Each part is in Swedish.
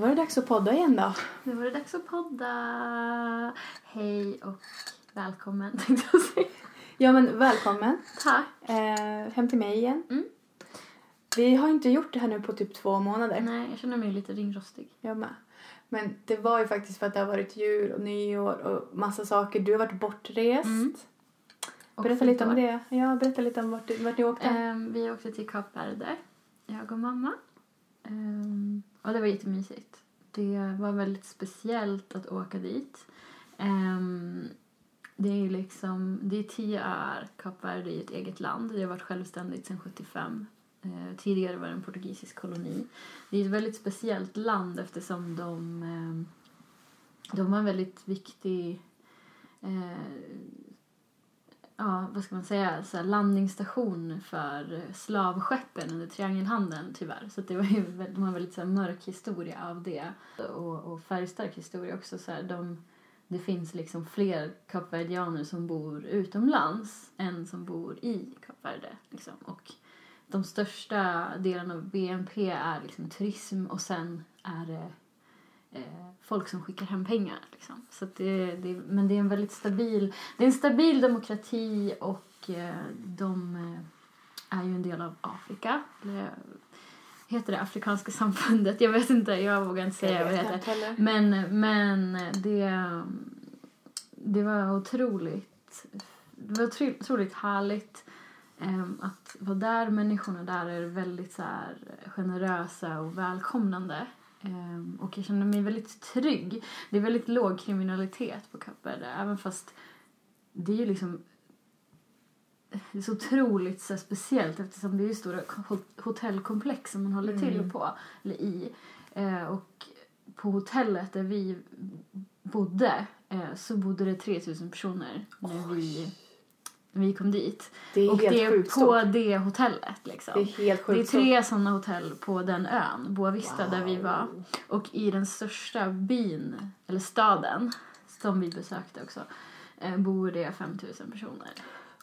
var det dags att podda igen då. Nu var det dags att podda. Hej och välkommen tänkte jag säga. Ja men välkommen Tack. eh, hem till mig igen. Mm. Vi har inte gjort det här nu på typ två månader. Nej, jag känner mig lite ringrostig. Jag med. Men det var ju faktiskt för att det har varit jul och nyår och massa saker. Du har varit bortrest. Mm. Berätta lite om det. Ja, berätta lite om vart, du- vart ni åkte. Ehm, vi åkte till Kap Verde, jag och mamma. Ehm, och det var jättemysigt. Det var väldigt speciellt att åka dit. Um, det är ju liksom, det är tio öar. Kap Verde är ett eget land. Det har varit självständigt sedan 75. Eh, tidigare var det en portugisisk koloni. Det är ett väldigt speciellt land eftersom de, ehm, de var en väldigt viktig eh, ja, vad ska man säga, så här landningsstation för slavskeppen under triangelhandeln tyvärr. Så det var ju, de har en väldigt så här, mörk historia av det. Och, och färgstark historia också. Så här, de, det finns liksom fler kapverdianer som bor utomlands än som bor i Kap Verde. Liksom. Och de största delarna av BNP är liksom turism och sen är det eh, folk som skickar hem pengar. Liksom. Så det, det, men det är en väldigt stabil, det är en stabil demokrati och eh, de eh, är ju en del av Afrika. Eller, heter det Afrikanska samfundet? Jag vet inte, jag vågar inte säga vad det heter. Men, men det, det var otroligt, det var otro- otroligt härligt att vara där. Människorna där är väldigt så generösa och välkomnande. Em, och jag känner mig väldigt trygg. Det är väldigt låg kriminalitet på Kap Verde, även fast det är ju liksom det är så otroligt så speciellt eftersom det är ju stora ho- hotellkomplex som man håller till Mm. på, eller i. Eh, och på hotellet där vi bodde eh, så bodde det 3000 personer när vi, när vi kom dit. Det är och helt det är sjukt på stort. det hotellet liksom. Det är helt Det är sjukt tre sådana hotell på den ön, Boa Vista, där vi var. Och i den största byn, eller staden, som vi besökte också, eh, bor det 5000 personer.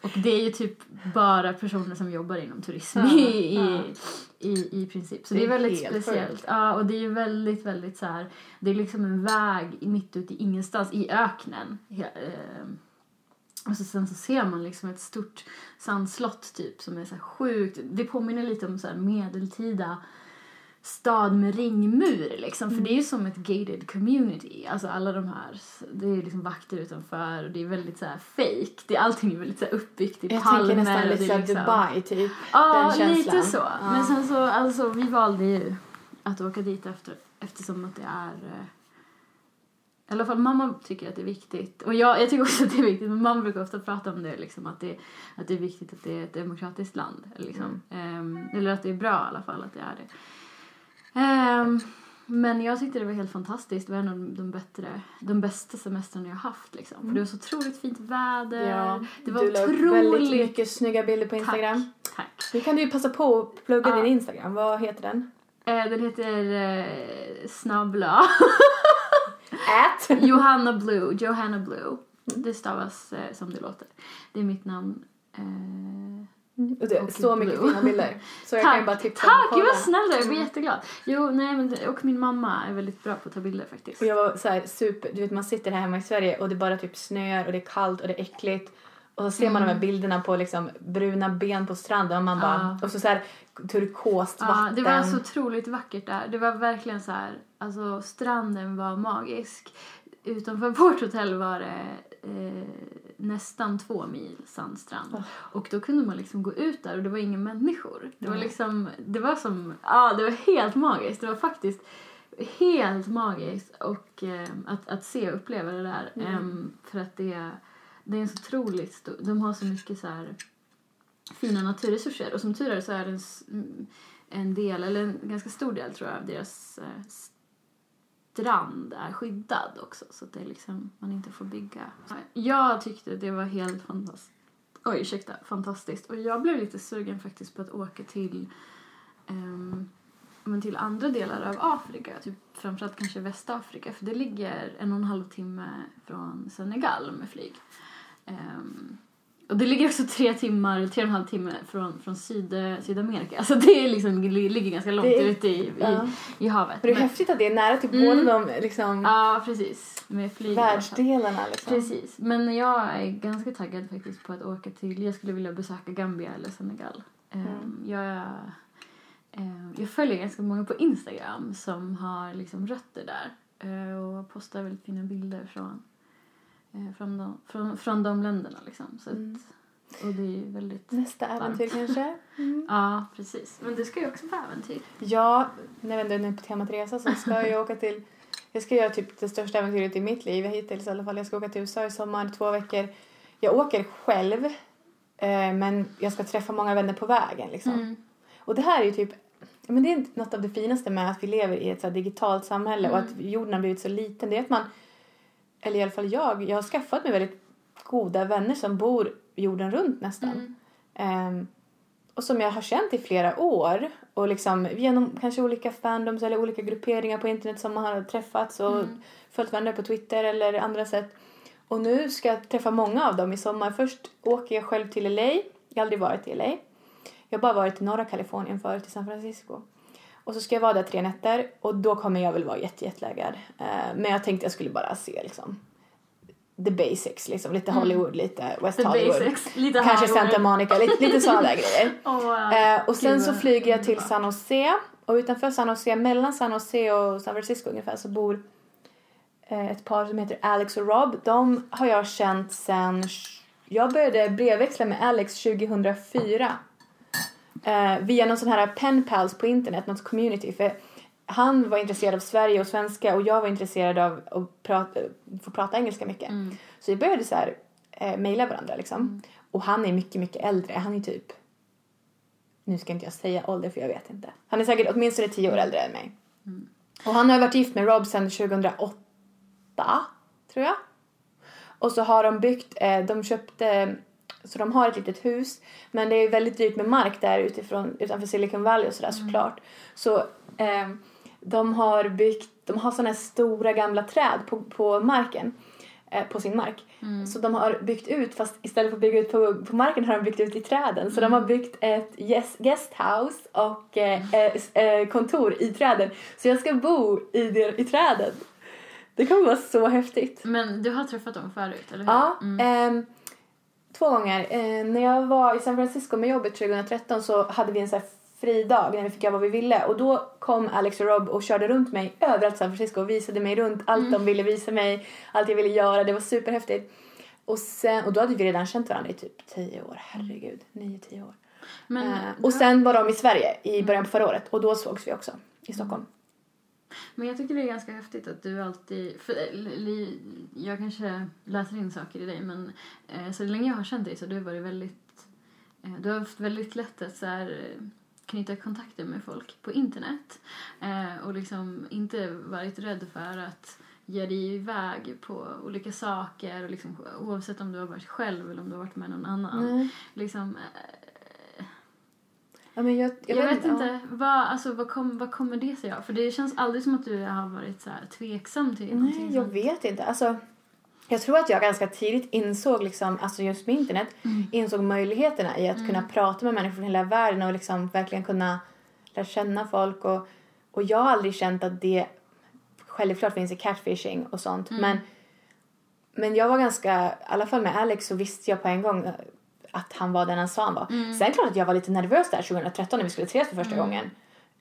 Och det är ju typ bara personer som jobbar inom turism Ja, i, ja. i, i, princip. Så Det det är, väldigt speciellt. sjukt. Ja, och det är ju väldigt, väldigt så här, det är liksom en väg mitt ute i ingenstans, i öknen. He- eh, och så sen så ser man liksom ett stort sandslott typ som är så sjukt. Det påminner lite om så här medeltida stad med ringmur liksom. För det är ju som ett gated community. Alltså alla de här, det är liksom vakter utanför och det är väldigt så här fake. Det, allting är väldigt så här uppbyggt i Jag palmer. tänker nästan lite liksom- Dubai typ. Ja, lite så. Ja. Men sen så, alltså vi valde ju att åka dit efter, eftersom att det är eh, i alla fall mamma tycker att det är viktigt. Och jag, jag tycker också att det är viktigt. Men mamma brukar ofta prata om det. Liksom, att, det att det är viktigt att det är ett demokratiskt land. Liksom. Ehm, eller att det är bra i alla fall att det är det. Ehm, men jag tyckte det var helt fantastiskt. Det var en av de, bättre, de bästa semestrarna jag har haft. Liksom. För det var så otroligt fint väder. Ja, det var du otroligt... väldigt mycket snygga bilder på Instagram. Tack. Nu kan du ju passa på att plugga Ja. din Instagram. Vad heter den? Eh, den heter eh, Snabbla. At. Johanna Blue. Johanna Blue. Det stavas eh, som det låter. Det är mitt namn. Eh, Och det, Och så mycket blue. fina bilder. Så jag kan ju bara tipsa om Tack, kolla. vad snäll är. Jag blir jätteglad. Jo, nej men det- och min mamma är väldigt bra på att ta bilder faktiskt. Och jag var så här super, du vet man sitter här hemma i Sverige och det bara typ snöar och det är kallt och det är äckligt. Och så ser man de här bilderna på liksom bruna ben på stranden och man bara, Mm. Ja. och så, så här turkost Ja, vatten. det var så otroligt vackert där. Det var verkligen så här, alltså stranden var magisk. Utanför vårt hotell var det eh, nästan två mil sandstrand. Och då kunde man liksom gå ut där och det var inga människor. Det var liksom, det var som, ja det var helt magiskt. Det var faktiskt helt magiskt och eh, att, att se och uppleva det där. Mm. Em, för att det, det är en så otroligt stor, de har så mycket så här fina naturresurser och som tur är så är det en, en del, eller en ganska stor del tror jag, av deras eh, strand är skyddad också så att det är liksom, man inte får bygga. Jag tyckte det var helt fantastiskt. Oj, ursäkta, fantastiskt. Och jag blev lite sugen faktiskt på att åka till um, men till andra delar av Afrika, typ framförallt kanske Västafrika för det ligger en och en halv timme från Senegal med flyg. Um, och det ligger också tre timmar, tre och en halv timme från, från Syd, Sydamerika. Så det är liksom, det ligger ganska långt Det ute i, i, Ja. i havet. Men det är Men- häftigt att det är nära till Mm. båda de liksom, Ja, precis. Med flyg. i världsdelarna. Liksom. Precis. Men jag är ganska taggad faktiskt på att åka till, jag skulle vilja besöka Gambia eller Senegal. Ehm, Mm. Jag, ehm, jag följer ganska många på Instagram som har liksom rötter där eh, och postar väldigt fina bilder från, från, de, från, från de länderna liksom. Så Mm. att, och det är ju väldigt, Nästa äventyr kanske? Mm. ja precis. Men du ska ju också på äventyr. Ja, när vi ändå är på temat resa så ska jag åka till... Jag ska göra typ det största äventyret i mitt liv hittills i alla fall. Jag ska åka till USA i sommar, två veckor. Jag åker själv, eh, men jag ska träffa många vänner på vägen liksom. Mm. Och det här är ju typ... Men det är något av det finaste med att vi lever i ett så digitalt samhälle och att jorden har blivit så liten. Det är att man, eller i alla fall jag, jag har skaffat mig väldigt goda vänner som bor jorden runt nästan. Mm. Ehm, och som jag har känt i flera år. Och liksom genom kanske olika fandoms eller olika grupperingar på internet som man har träffats och Mm. följt varandra på Twitter eller andra sätt. Och nu ska jag träffa många av dem i sommar. Först åker jag själv till LA. Jag har aldrig varit i LA. Jag har bara varit i norra Kalifornien förut, i San Francisco. Och så ska jag vara där tre nätter och då kommer jag väl vara jätte, jetlaggad. Eh, men jag tänkte jag skulle bara se liksom the basics, liksom. Lite Hollywood, lite West Mm. The Hollywood. basics. Lite Kanske Hollywood. Santa Monica, lite, lite sådana grejer. Åh, Eh, och sen Gud, så flyger jag till. San Jose. Och utanför San Jose, mellan San Jose och San Francisco ungefär, så bor eh, ett par som heter Alex och Rob. De har jag känt sen... Jag började brevväxla med Alex 2004. Eh, via någon sån här pen pals på internet, något community. För han var intresserad av Sverige och svenska och jag var intresserad av att prata, få prata engelska mycket. Mm. Så vi började så här eh, mejla varandra liksom. Och han är mycket, mycket äldre. Han är typ... Nu ska inte jag säga ålder för jag vet inte. Han är säkert åtminstone tio år äldre än mig. Och han har varit gift med Rob sedan 2008, tror jag. Och så har de byggt, eh, de köpte, så de har ett litet hus. Men det är väldigt dyrt med mark där utifrån, utanför Silicon Valley och sådär såklart. Så eh, de har byggt, de har sådana här stora gamla träd på, på marken. Eh, på sin mark. Så de har byggt ut, fast istället för att bygga ut på, på marken har de byggt ut i träden. Så de har byggt ett yes, guesthouse och eh, eh, s- eh, kontor i träden. Så jag ska bo i, det, i träden. Det kommer vara så häftigt. Men du har träffat dem förut, eller hur? Ja, Mm. ehm, två gånger. Eh, när jag var i San Francisco med jobbet 2013 så hade vi en så här fri dag när vi fick göra vad vi ville. Och då kom Alex och Rob och körde runt mig överallt i San Francisco och visade mig runt allt de ville visa mig, allt jag ville göra. Det var superhäftigt. Och, sen, och då hade vi redan känt varandra i typ tio år. Herregud, nio, tio år. Men, Eh, och sen var de i Sverige i början på förra året och då sågs vi också i Stockholm. Men jag tycker det är ganska häftigt att du alltid... För, li, jag kanske läser in saker i dig, men eh, så länge jag har känt dig så har du varit väldigt... Eh, du har haft väldigt lätt att så här, eh, knyta kontakter med folk på internet. Eh, och liksom inte varit rädd för att ge dig iväg på olika saker, och liksom, oavsett om du har varit själv eller om du har varit med någon annan. Liksom, eh, Ja, men jag, Jag, vet ja. inte. Vad, alltså, vad, kom, vad kommer det sig av? För det känns aldrig som att du har varit så här tveksam till Nej, någonting jag sånt. vet inte. Alltså, jag tror att jag ganska tidigt insåg, liksom, alltså just med internet, Mm. insåg möjligheterna i att kunna prata med människor från hela världen och liksom verkligen kunna lära känna folk. Och, och jag har aldrig känt att det, självklart finns det catfishing och sånt, Mm. men, men jag var ganska, i alla fall med Alex så visste jag på en gång att han var den han sa han var. Mm. Sen klart att jag var lite nervös där 2013 när vi skulle ses för första gången.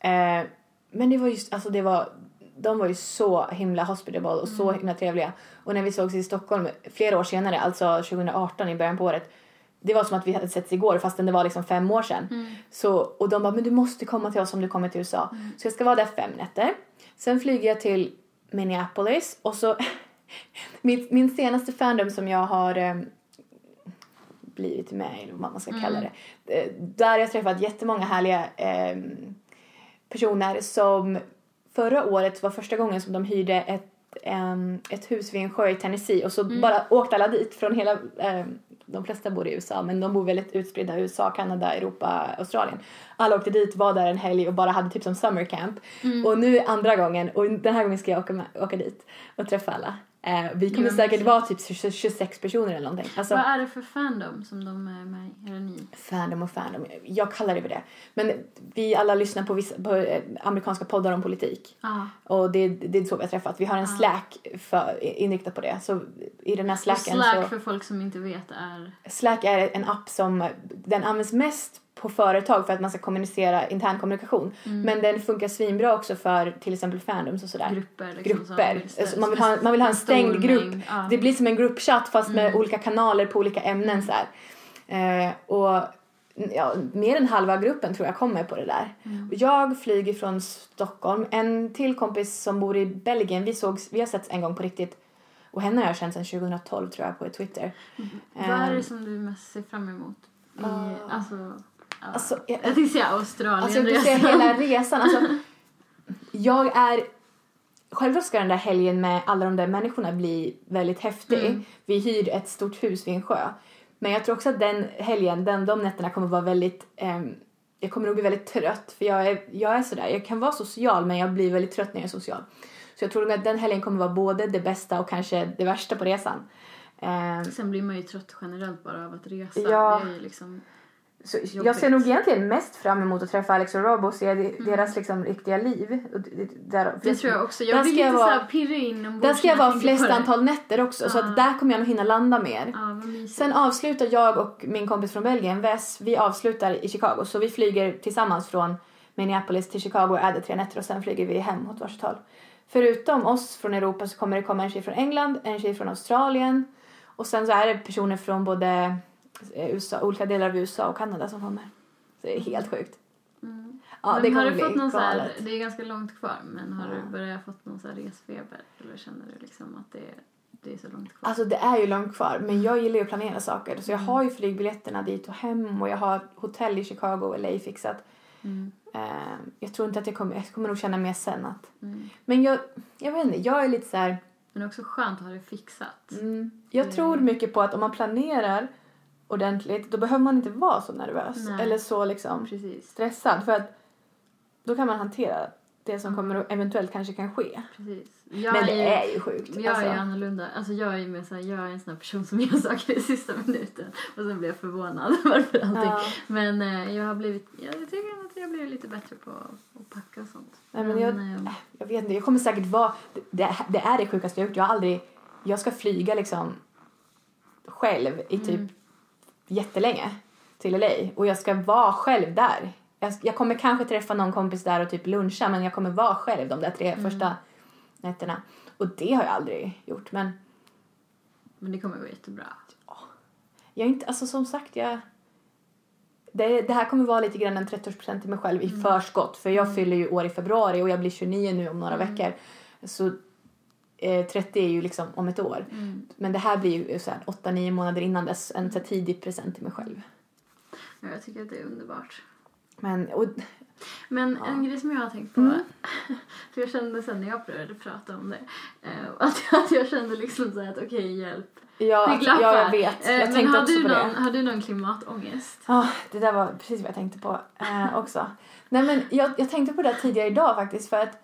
Eh, men det var just, alltså det var, de var ju så himla hospitable och så himla trevliga. Och när vi sågs i Stockholm flera år senare, alltså 2018 i början på året. Det var som att vi hade setts igår fastän det var liksom fem år sedan. Så, och de bara, men du måste komma till oss om du kommer till USA. Så jag ska vara där fem nätter. Sen flyger jag till Minneapolis och så min, min senaste fandom som jag har eh, blivit med eller vad man ska kalla det. Eh, Där har jag träffat jättemånga härliga eh, personer som förra året var första gången som de hyrde ett, em, ett hus vid en sjö i Tennessee och så bara åkte alla dit från hela, em, de flesta bor i USA, men de bor väldigt utspridda i USA, Kanada, Europa, Australien. Alla åkte dit, var där en helg och bara hade typ som summer camp. Och nu är andra gången och den här gången ska jag åka, med, åka dit och träffa alla. Eh, vi kommer Ja, säkert vara typ 20 26 personer eller någonting. Alltså, Vad är det för fandom som de är med? Eller ni? Fandom och fandom, jag kallar det för det. Men vi alla lyssnar på, vissa, på eh, amerikanska poddar om politik. Ja. Och det, det är så vi har träffat. Vi har en slack för, inriktad på det. Så i den här Och slacken Slack så... för folk som inte vet är... Slack är en app som den används mest på företag för att man ska kommunicera intern kommunikation. Mm. Men den funkar svinbra också för till exempel fandoms och sådär. Grupper. Liksom, Grupper. Alltså, man, vill ha, man vill ha en stängd grupp. Ja. Det blir som en gruppchatt fast med Mm. olika kanaler på olika ämnen så. Eh, och ja, mer än halva gruppen tror jag kommer på det där. Mm. Jag flyger från Stockholm. En till kompis som bor i Belgien, vi, sågs, vi har setts en gång på riktigt. Och henne har jag känt sedan 2012 tror jag på Twitter. Vad är det Eh, som du mest ser fram emot? I, Ah. alltså. Alltså, jag, jag tänkte säga Australien. Alltså jag säga hela resan. Alltså, jag är... Självklart ska den där helgen med alla de där människorna bli väldigt häftig. Mm. Vi hyr ett stort hus vid en sjö. Men jag tror också att den helgen, den, de nätterna kommer vara väldigt... ehm, jag kommer nog bli väldigt trött för jag är, jag är sådär. Jag kan vara social men jag blir väldigt trött när jag är social. Så jag tror nog att den helgen kommer vara både det bästa och kanske det värsta på resan. Ehm, Sen blir man ju trött generellt bara av att resa. Ja. Det är ju liksom... Så jag ser nog egentligen mest fram emot att träffa Alex och Rob och se de- deras liksom riktiga liv. Där, Mm. Det tror jag också. Jag vill ska jag inte vara- pirra in Där ska jag vara flest antal. nätter också så Ja. att där kommer jag nog hinna landa mer. Mysigt. Sen avslutar jag och min kompis från Belgien, Wes, vi avslutar i Chicago. Så vi flyger tillsammans från Minneapolis till Chicago och är där tre nätter och sen flyger vi hem åt varsitt håll. Förutom oss från Europa så kommer det komma en tjej från England, en tjej från Australien och sen så är det personer från både USA, olika delar av USA och Kanada som kommer. Så det är helt sjukt. Mm. Ja, men det har du fått någon så här, det är ganska långt kvar, men har Ja. du börjat fått någon så här resfeber? Eller känner du liksom att det, det är så långt kvar? Alltså det är ju långt kvar men jag gillar ju att planera saker så jag har ju flygbiljetterna dit och hem och jag har hotell i Chicago och LA fixat. Mm. Eh, jag tror inte att jag kommer, jag kommer nog känna mer sen att. Mm. Men jag, jag vet inte, jag är lite så här. Men det är också skönt att ha det fixat. Mm, jag Mm. tror mycket på att om man planerar ordentligt då behöver man inte vara så nervös Nej. eller så liksom Precis. stressad för att då kan man hantera det som kommer att eventuellt kanske kan ske. Men är det ju, är ju sjukt. Jag alltså. är annorlunda. Alltså jag är ju mer såhär, jag är en sån här person som gör saker i sista minuten. Och sen blir jag förvånad varför allting. ja. Men eh, jag har blivit, jag tycker att jag blir lite bättre på att packa och sånt. Nej, men jag, eh, jag vet inte, jag kommer säkert vara... Det, det är det sjukaste jag gjort. Jag har aldrig... Jag ska flyga liksom själv i typ Mm. Jättelänge till LA och jag ska vara själv där. Jag, jag kommer kanske träffa någon kompis där och typ luncha men jag kommer vara själv de där tre Mm. första nätterna. Och det har jag aldrig gjort men Men det kommer gå jättebra. jag är inte, alltså som sagt jag... Det, det här kommer vara lite grann en 30-årspresent till mig själv i förskott för jag fyller ju år i februari och jag blir 29 nu om några veckor. Så eh, 30 är ju liksom om ett år. Mm. Men det här blir ju så här 8-9 månader innan dess en så tidig present till mig själv. Ja, jag tycker att det är underbart. Men, och, Men Ja. en grej som jag har tänkt på, Mm. för jag kände sen när jag började prata om det, eh, att, att jag kände liksom så att okej, hjälp. ja, Det glappar. ja, jag vet. Eh, Jag men har också du, på någon, det. har du någon klimatångest? Ja, det där var precis vad jag tänkte på eh, också. Nej men jag, jag tänkte på det tidigare idag faktiskt för att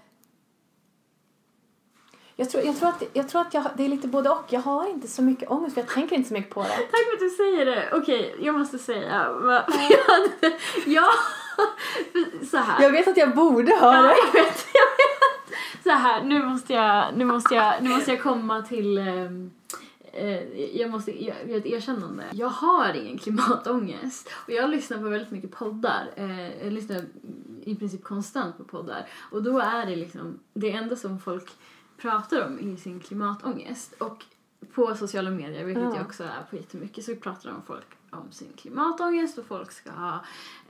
jag tror, jag tror att, jag tror att jag, det är lite både och. Jag har inte så mycket ångest för jag tänker inte så mycket på det. Tack för att du säger det. Okej, jag måste säga. Jag hade, så här. Jag vet att jag borde ha Ja, det. jag vet, jag vet. Så här, nu måste jag, nu måste jag, nu måste jag komma till ehm, eh, jag måste göra ett erkännande. Jag har ingen klimatångest. Och jag lyssnar på väldigt mycket poddar. Eh, jag lyssnar i princip konstant på poddar. Och då är det liksom det enda som folk pratar om i sin klimatångest. Och på sociala medier, vilket Ja. jag också är på jättemycket, så pratar de folk om sin klimatångest och folk ska ha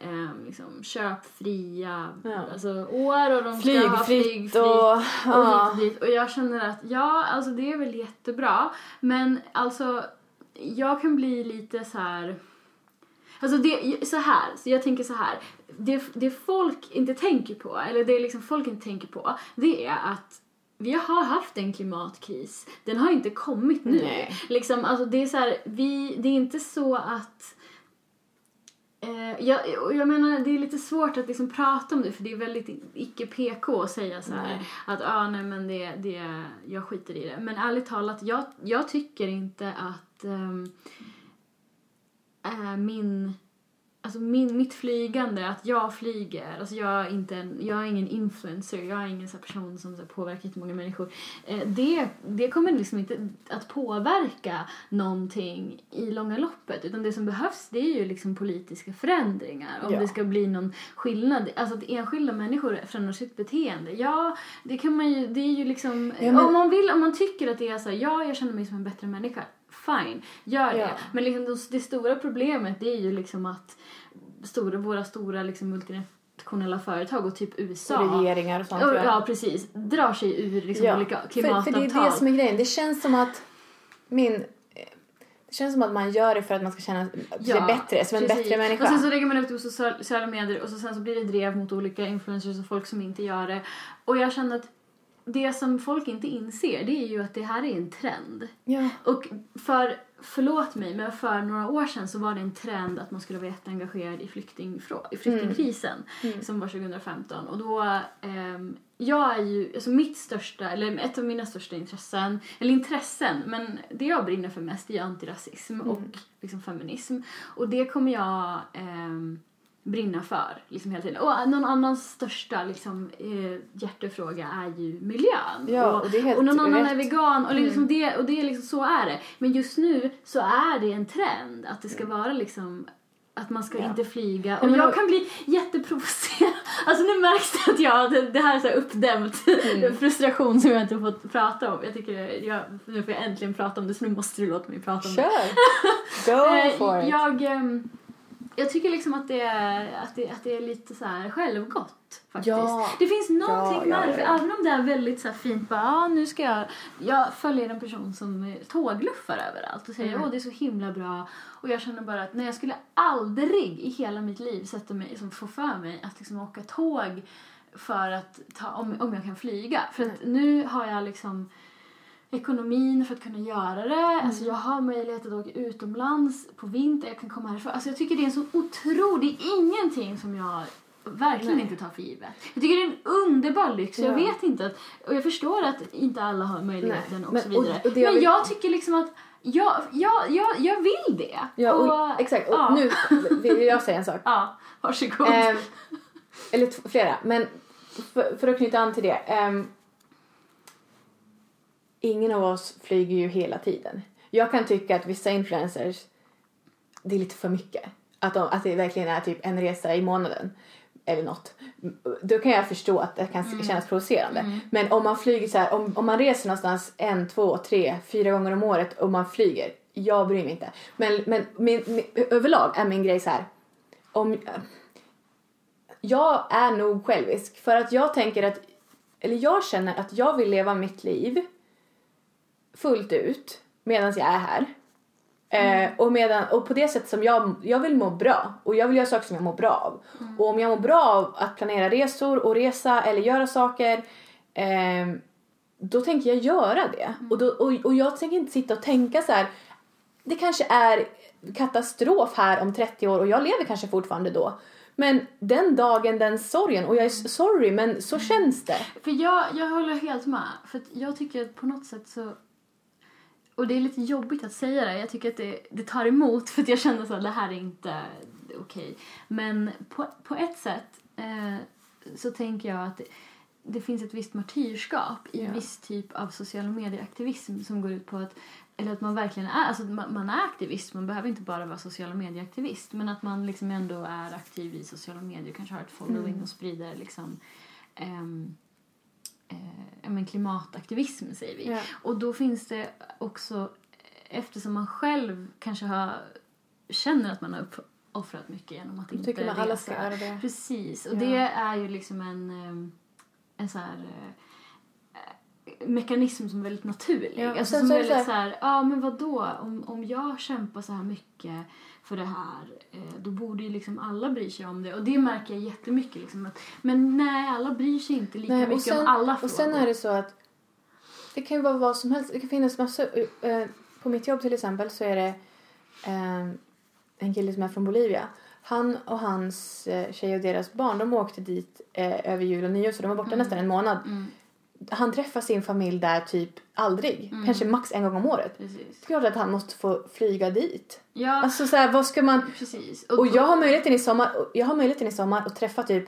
eh, liksom, köpfria Ja. alltså, år och de ska ha Flygfritt och... och Ja. och dit. Och jag känner att ja, alltså det är väl jättebra. Men alltså, jag kan bli lite så här... Alltså det, så här, så jag tänker så här. Det, det folk inte tänker på, eller det liksom folk inte tänker på, det är att vi har haft en klimatkris. Den har inte kommit nu. Nej. Liksom, alltså det är så här, vi, det är inte så att Eh, jag, jag menar, det är lite svårt att liksom prata om det för det är väldigt icke-PK att säga så här att ah, nej men det, det, jag skiter i det. Men ärligt talat, jag, jag tycker inte att ehm, eh, min, alltså min, mitt flygande, att jag flyger, alltså jag är, inte en, jag är ingen influencer, jag är ingen så person som så påverkar jättemånga människor. Eh, det, det kommer liksom inte att påverka någonting i långa loppet utan det som behövs det är ju liksom politiska förändringar om Ja. det ska bli någon skillnad. Alltså att enskilda människor förändrar sitt beteende. Ja, det kan man ju, det är ju liksom, Ja, men- om man vill, om man tycker att det är så här, ja jag känner mig som en bättre människa, fine, gör det. Ja. Men liksom det, stora problemet det är ju liksom att stora, våra stora liksom multinationella företag och typ USA Och regeringar och sånt. och, ja, precis. Drar sig ur liksom Ja, olika för, klimatavtal. för det är det som är grejen. Det känns som att min... Det känns som att man gör det för att man ska känna sig bättre, som en precis. bättre människa. Och sen så lägger man upp det på social- sociala medier och så sen så blir det drev mot olika influencers och folk som inte gör det. Och jag känner att det som folk inte inser det är ju att det här är en trend. ja. Och för, förlåt mig, men för några år sedan så var det en trend att man skulle vara jätteengagerad i, flyktingfrå- i flyktingkrisen som var 2015. Och då, ehm, jag är ju, alltså mitt största, eller ett av mina största intressen, eller intressen, men det jag brinner för mest är ju antirasism och liksom feminism. Och det kommer jag ehm, brinna för liksom hela tiden. Och någon annans största liksom, eh, hjärtefråga är ju miljön. Ja, och, och det är helt och någon annan rätt. är vegan och, liksom det, och det är liksom, så är det. Men just nu så är det en trend att det ska vara liksom att man ska Ja. inte flyga. Och jag kan bli jätteprovocerad. Alltså nu märks det att jag, det, det här är så här uppdämt Mm. frustration som jag inte fått prata om. Jag tycker, jag, nu får jag äntligen prata om det så nu måste du låta mig prata om det. Kör! Go Eh, for it! jag, ehm, jag tycker liksom att det är, att det, att det är lite så här självgott faktiskt. Ja. Det finns någonting Ja, ja, med det, även om det är väldigt så fint, bara, ah, nu ska jag, jag följer en person som tågluffar överallt och säger Mm. åh det är så himla bra och jag känner bara att nej jag skulle aldrig i hela mitt liv sätta mig, liksom, få för mig att liksom åka tåg för att ta, om, om jag kan flyga. För att nu har jag liksom ekonomin för att kunna göra det. Mm. Alltså jag har möjlighet att åka utomlands på vinter, jag kan komma härifrån. Alltså jag tycker det är en så är ingenting som jag verkligen Nej. inte tar för givet. Jag tycker det är en underbar lyx. Jag Ja. vet inte att, och jag förstår att inte alla har möjligheten Nej, och men- så vidare. och- och det jag men vill- jag tycker liksom att jag, jag, jag, jag vill det. Ja, och, exakt. Och ja. nu vill jag säga en sak. Ja, varsågod. Ehm, eller flera, men för, för att knyta an till det. ehm, ingen av oss flyger ju hela tiden. Jag kan tycka att vissa influencers, det är lite för mycket. Att, de, att det verkligen är typ en resa i månaden eller något. Då kan jag förstå att det kan kännas provocerande. Men om man flyger så här, om, om man reser någonstans en, två, tre, fyra gånger om året och man flyger, jag bryr mig inte. Men, men min, min, överlag är min grej så här, om, jag är nog självisk för att jag tänker att, eller jag känner att jag vill leva mitt liv fullt ut medan jag är här. Eh, och, medan, och på det sätt som jag, jag vill må bra och jag vill göra saker som jag mår bra av. Och om jag mår bra av att planera resor och resa eller göra saker ehm, då tänker jag göra det. Och, då, och, och jag tänker inte sitta och tänka så här. Det kanske är katastrof här om 30 år och jag lever kanske fortfarande då. Men den dagen, den sorgen. Och jag är sorry men så känns det. För jag, jag håller helt med. För jag tycker att på något sätt så... Och det är lite jobbigt att säga det. Jag tycker att det, det tar emot för att jag känner så att det här är inte okej. Men på, på ett sätt eh, så tänker jag att det, det finns ett visst martyrskap i Ja. viss typ av sociala medieaktivism som går ut på att eller att man verkligen är, alltså man, man är aktivist, man behöver inte bara vara sociala medieaktivist men att man liksom ändå är aktiv i sociala medier, kanske har ett following och sprider liksom ja, men klimataktivism säger vi. Ja. Och då finns det också, eftersom man själv kanske har, känner att man har offrat mycket genom att inte tycker man alla resa. ska göra det. Precis, och Ja. det är ju liksom en, ehm, en så här eh, mekanism som är väldigt naturlig. Ja, alltså som är väldigt så så här, ja men vadå, om, om jag kämpar så här mycket för det här, eh, då borde ju liksom alla bry sig om det. Och det märker jag jättemycket liksom att, men nej, alla bryr sig inte lika Nej, mycket sen- om alla frågor. Och sen är det så att det kan ju vara vad som helst. Det kan finnas massor. eh, På mitt jobb till exempel så är det eh, en kille som är från Bolivia. Han och hans eh, tjej och deras barn, de åkte dit eh, över jul och nyår så de var borta nästan en månad. Mm. Han träffar sin familj där typ aldrig. Mm. Kanske max en gång om året. Precis. Det är klart att han måste få flyga dit. Ja, Alltså så här, vad ska man... precis. Och jag har möjligheten i sommar, jag har möjligheten i sommar att träffa typ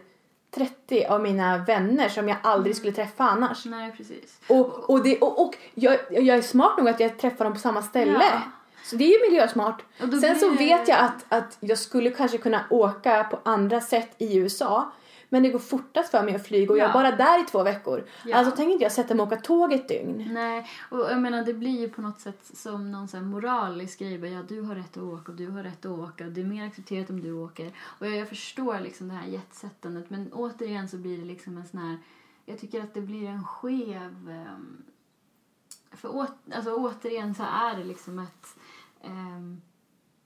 30 av mina vänner som jag aldrig skulle träffa annars. Nej, precis. Och, och, det, och, och jag, jag är smart nog att jag träffar dem på samma ställe. Ja. Så det är ju miljösmart. Och Sen så blir det- vet jag att, att jag skulle kanske kunna åka på andra sätt i USA. Men det går fortast för mig att flyga och jag är Ja. bara där i två veckor. Ja. Alltså tänker inte jag sätta mig och åka tåg ett dygn. Nej, och jag menar det blir ju på något sätt som någon sån här moralisk grej. Ja, du har rätt att åka och du har rätt att åka och det är mer accepterat om du åker. Och jag, jag förstår liksom det här jetsättandet men återigen så blir det liksom en sån här, jag tycker att det blir en skev, ehm, för å, alltså återigen så är det liksom ett, um,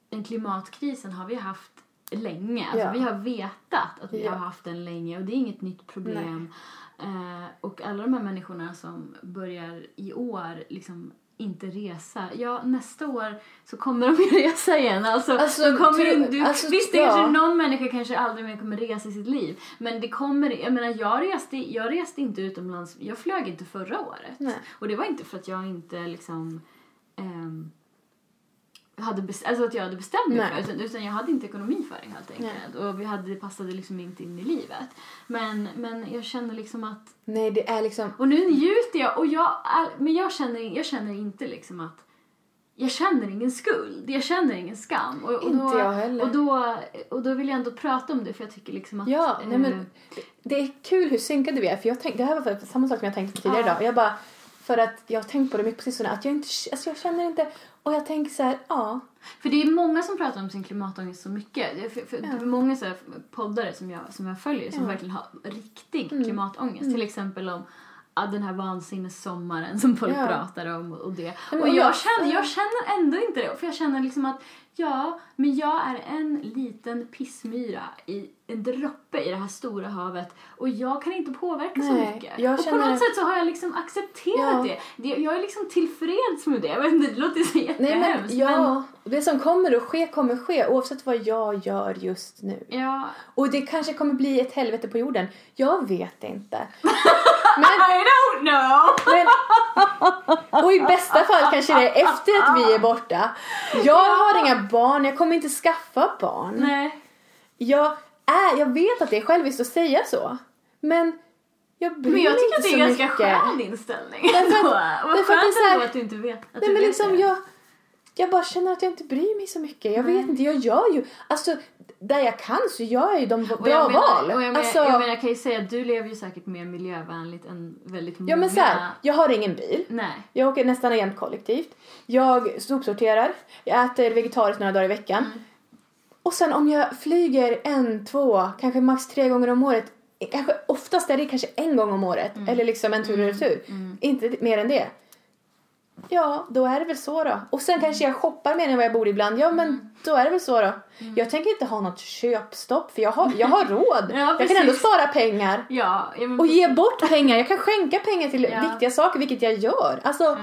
den klimatkrisen har vi haft länge. Alltså Ja. vi har vetat att vi Ja. har haft den länge och det är inget nytt problem. Eh, och alla de här människorna som börjar i år liksom inte resa. Ja, nästa år så kommer de ju resa igen. Alltså, Alltså, kommer in, du, alltså, visst, det ja. kanske någon människa kanske aldrig mer kommer resa i sitt liv. Men det kommer, jag menar jag reste, jag reste inte utomlands, jag flög inte förra året. Nej. Och det var inte för att jag inte liksom ehm, hade alltså att jag hade bestämt mig Nej. för utan, utan jag hade inte ekonomi för det helt enkelt. Och vi hade, det passade liksom inte in i livet. Men, men jag känner liksom att Nej, det är liksom... och nu njuter jag och jag men jag känner, jag känner inte liksom att jag känner ingen skuld, jag känner ingen skam. Och, och Inte då, jag heller. Och då, och då vill jag ändå prata om det för jag tycker liksom att... Ja, nej eh, men det är kul hur synkade vi är. För jag tänk, det här var samma sak som jag tänkte tidigare Ja. idag. Jag bara, för att jag har tänkt på det mycket på sistone. Att jag inte, alltså jag känner inte, och jag tänker så här, ja. För det är många som pratar om sin klimatångest så mycket. För, för Ja. Det är många så poddare som jag, som jag följer som Ja. verkligen har riktig Mm. klimatångest. Mm. Till exempel om den här vansinnessommaren som folk Ja. pratar om och det. men och jag, jag- känner, jag känner ändå inte det. För jag känner liksom att ja, men jag är en liten pissmyra i en droppe i det här stora havet och jag kan inte påverka så Nej, mycket. jag och på känner- något sätt så har jag liksom accepterat Ja. det. Jag är liksom tillfreds med det. Jag vet inte, det låter så Nej jättehemskt. men ja, det som kommer att ske kommer att ske oavsett vad jag gör just nu. Ja, Och det kanske kommer bli ett helvete på jorden. Jag vet inte. I don't know! Men, och i bästa fall kanske det är efter att vi är borta. Jag har inga barn, jag kommer inte skaffa barn. Nej. Jag, är, jag vet att det är själviskt att säga så. Men jag bryr Men jag mig tycker inte att det så är ganska mycket. skön inställning. Därför att- ändå. Vad därför att skönt det är så här- ändå att du inte vet. Att Nej men vet liksom det. jag, jag bara känner att jag inte bryr mig så mycket. Jag Nej. vet inte, jag gör ju, alltså där jag kan så gör jag ju de bra jag menar, val. Och jag, menar, alltså, jag, menar, jag kan ju säga att du lever ju säkert mer miljövänligt än väldigt många. ja men så här, jag har ingen bil. Nej. Jag åker nästan jämt kollektivt. Jag sopsorterar. Jag äter vegetariskt några dagar i veckan. Mm. Och sen om jag flyger en, två, kanske max tre gånger om året. Kanske oftast är det kanske en gång om året. Eller liksom en tur och retur. Mm. Inte mer än det. Ja, då är det väl så då. Och sen kanske jag shoppar mer än vad jag borde ibland. Ja, men Mm. då är det väl så då. Jag tänker inte ha något köpstopp för jag har, jag har råd. Ja, jag kan ändå spara pengar. Ja, Och ge bort pengar. Jag kan skänka pengar till Ja. viktiga saker, vilket jag gör. Alltså, Ja.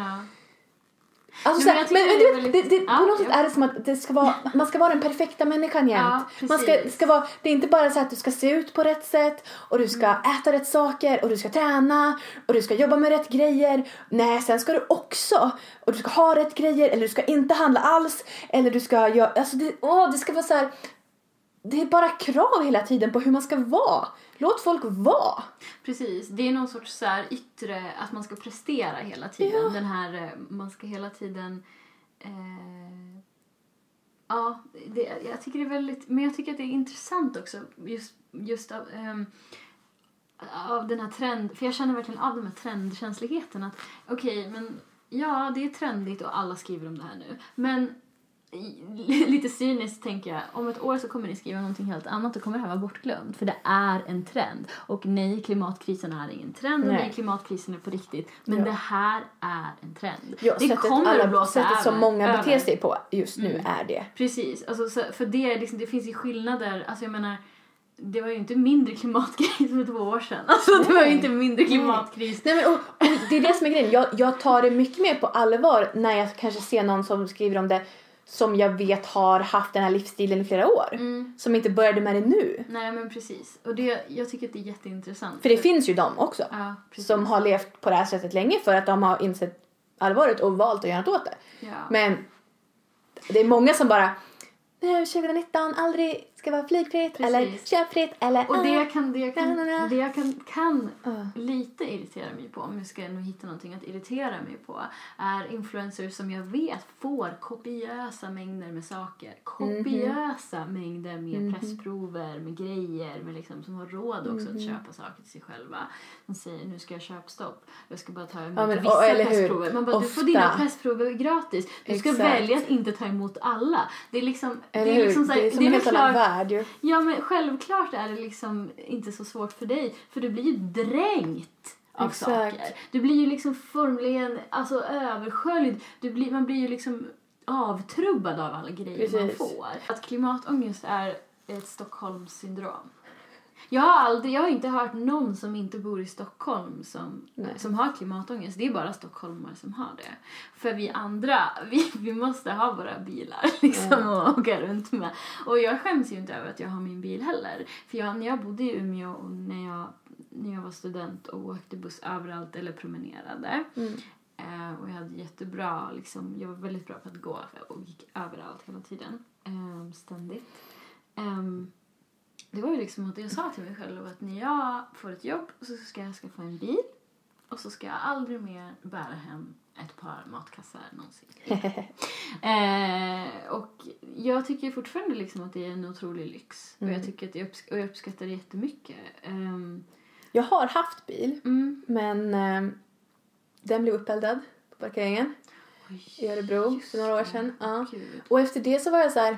Alltså, men men, men, du vet, det, det, Ja, på något ja. sätt är det som att det ska vara, man ska vara den perfekta människan jämt. Ja, man ska, ska vara, det är inte bara så att du ska se ut på rätt sätt och du ska Mm. äta rätt saker och du ska träna och du ska jobba med rätt grejer. Nej, sen ska du också och du ska ha rätt grejer eller du ska inte handla alls eller du ska göra, alltså det, åh, det ska vara så här. Det är bara krav hela tiden på hur man ska vara. Låt folk vara. Precis, det är någon sorts så här yttre, att man ska prestera hela tiden. Ja. Den här, eh, man ska hela tiden... Eh, ja, det, jag tycker det är väldigt, men jag tycker att det är intressant också just, just av, ehm, av den här trend, för jag känner verkligen av den här trendkänsligheten att okej, men ja, det är trendigt och alla skriver om det här nu, men lite cyniskt tänker jag, om ett år så kommer ni skriva någonting helt annat och kommer det här vara bortglömt. För det är en trend. Och nej, klimatkrisen är ingen trend och Nej. nej, klimatkrisen är på riktigt. Men Ja. det här är en trend. Ja, det kommer att blåsa sättet som över- många beter över. sig på just nu Mm. är det. Precis, alltså, så, för det, liksom, det finns ju skillnader. Alltså jag menar, det var ju inte mindre klimatkris för två år sedan. Alltså det var ju inte mindre klimatkris. Nej, men, och, och det är det som är grejen. Jag, jag tar det mycket mer på allvar när jag kanske ser någon som skriver om det som jag vet har haft den här livsstilen i flera år. Som inte började med det nu. Nej men precis. Och det, jag tycker att det är jätteintressant. För det finns ju de också. Ja, som har levt på det här sättet länge för att de har insett allvaret och valt att göra något åt det. Ja. Men det är många som bara "Nej, 2019 aldrig ska vara flygfritt eller Precis. köpfritt eller Och det ah." jag kan, det jag kan, det jag kan, kan Ja. lite irritera mig på, om jag ska nu hitta någonting att irritera mig på, är influencers som jag vet får kopiösa mängder med saker. Kopiösa mängder med pressprover, med grejer, med liksom, som har råd också att köpa saker till sig själva. De säger nu ska jag köpstopp, jag ska bara ta emot Ja, men- vissa och- eller pressprover. Man bara, du får dina pressprover gratis. Du ska Exakt. välja att inte ta emot alla. Det är liksom, Eller det är liksom så här- det är det en väl helt värld ju. Ja, men självklart är det liksom inte så svårt för dig, för du blir ju dränkt av Exakt. saker. Du blir ju liksom formligen alltså, översköljd. Du blir, man blir ju liksom avtrubbad av alla grejer man Precis. får. Att klimatångest är ett Stockholmssyndrom. Jag har, aldrig, jag har inte hört någon som inte bor i Stockholm som, Nej. som har klimatångest. Det är bara stockholmare som har det. För vi andra, vi, vi måste ha våra bilar liksom och åka runt med. Och jag skäms ju inte över att jag har min bil heller. För jag, när jag bodde i Umeå och när jag, när jag var student och åkte buss överallt eller promenerade Mm. Eh, och jag hade jättebra, liksom, jag var väldigt bra på att gå och gick överallt hela tiden. Eh, ständigt. Ehm, det var ju liksom att jag sa till mig själv att när jag får ett jobb så ska jag skaffa en bil och så ska jag aldrig mer bära hem ett par matkassar någonsin. eh, och jag tycker fortfarande liksom att det är en otrolig lyx. Och, jag tycker att jag, uppsk- och jag uppskattar det jättemycket. Ehm, Jag har haft bil mm. men eh, den blev uppeldad på parkeringen i Örebro för några år sedan. Ja. Och efter det så var jag så här.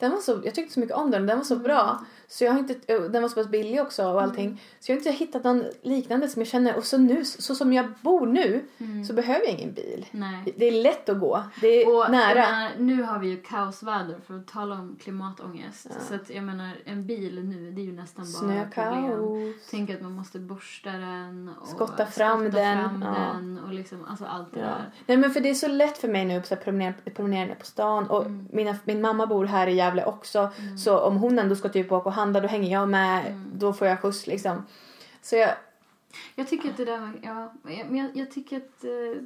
Den var så, jag tyckte så mycket om den, den var så bra. Så jag har inte, och den var så pass billig också och allting. Så jag har inte hittat någon liknande som jag känner. Och så nu, så som jag bor nu, så behöver jag ingen bil. Nej. Det är lätt att gå. Det är Och nära. Menar, nu har vi ju kaosväder för att tala om klimatångest. Så att jag menar, en bil nu, det är ju nästan bara problem. Tänk att man måste borsta den och Skotta fram den, fram ja. den och liksom, alltså allt det Ja. där. Nej men för det är så lätt för mig nu att promenera, promenera ner på stan och Mm. mina, min mamma bor här i Gävle också så om hon ändå ska typ åka och handla då hänger jag med, Mm. då får jag skjuts liksom. Så jag, Jag tycker att det där, ja, men jag, jag tycker att eh, jag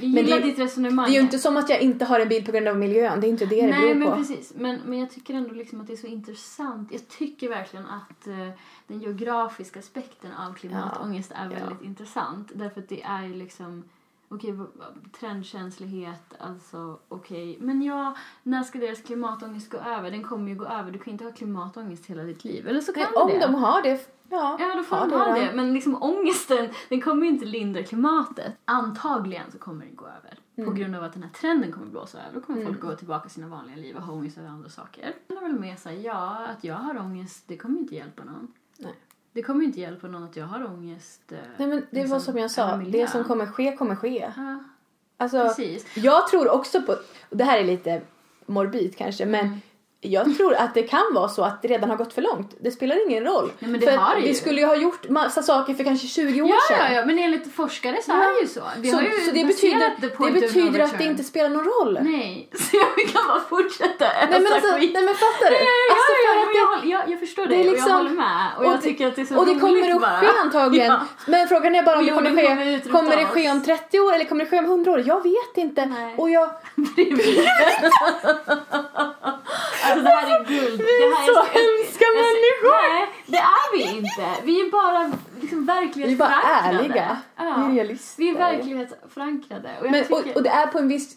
det gillar är- ditt resonemang. det är ju inte som att jag inte har en bil på grund av miljön, det är inte det det Nej, beror men på. precis. Men, men jag tycker ändå liksom att det är så intressant. Jag tycker verkligen att eh, den geografiska aspekten av klimatångest är Ja. väldigt intressant. Därför att det är ju liksom, okej, trendkänslighet, alltså okej. Men ja, när ska deras klimatångest gå över? Den kommer ju gå över. Du kan inte ha klimatångest hela ditt liv. Eller så kan Nej, om det. de har det, ja, Ja, då får de ha då. det. Men liksom ångesten, den kommer ju inte lindra klimatet. Antagligen så kommer den gå över. Mm. På grund av att den här trenden kommer blåsa över. Då kommer folk gå tillbaka till sina vanliga liv och ha ångest över andra saker. Jag håller väl med sig, ja, att jag har ångest, det kommer inte hjälpa någon. Nej. Det kommer inte hjälpa någon att jag har ångest. eh, Nej men det var liksom, som jag sa, det som kommer ske kommer ske. Ja, Alltså, precis. jag tror också på, och det här är lite morbid kanske men Mm. Jag tror att det kan vara så att det redan har gått för långt. Det spelar ingen roll. Nej, för vi skulle ju ha gjort massa saker för kanske 20 år Ja, sedan. ja, ja, men enligt forskare så Ja. är det ju så. Vi så, har ju så det betyder, det betyder att det inte spelar någon roll. Nej, så jag, kan bara fortsätta Nej men, alltså, nej men fattar du? Ja, Alltså, ja, ja, jag, håller- jag, jag förstår det det är och liksom- jag håller med. Och, jag det- tycker att det är så och det kommer att bara. ske antagligen. Ja. Men frågan är bara om Och det kommer kommer ske, kommer det ske om 30 år eller kommer det ske om 100 år? Jag vet inte. Nej. Och jag, alltså det här är guld. Det här så hemska jag- människor! Nej, det är vi inte. Vi är bara liksom vi är bara verklighetsförankrade. ärliga. Vi är Ja. realister. Vi är verklighetsförankrade. Och Men, tycker... och, och det är på en viss...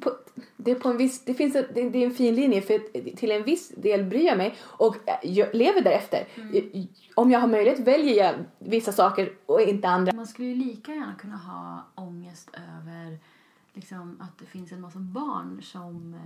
På, det är på en viss... Det finns en, det, det är en fin linje för till en viss del bryr jag mig och jag lever därefter. Mm. Om jag har möjlighet väljer jag vissa saker och inte andra. Man skulle ju lika gärna kunna ha ångest över liksom, att det finns en massa barn som eh,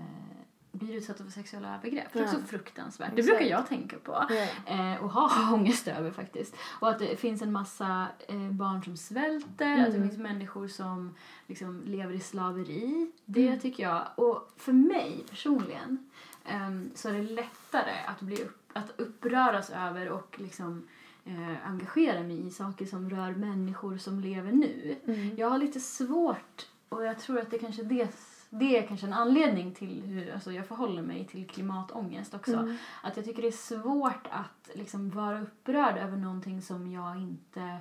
blir utsatta för sexuella övergrepp. Det är Ja. så fruktansvärt. Det brukar jag tänka på. Eh, och ha ångest över faktiskt. Och att det finns en massa eh, barn som svälter, att Mm. det finns människor som liksom lever i slaveri. Det Mm. tycker jag. Och för mig personligen ehm, så är det lättare att, bli upp, att uppröras över och liksom eh, engagera mig i saker som rör människor som lever nu. Mm. Jag har lite svårt, och jag tror att det kanske är det, det är kanske en anledning till hur alltså jag förhåller mig till klimatångest också. Mm. Att jag tycker det är svårt att liksom vara upprörd över någonting som jag inte...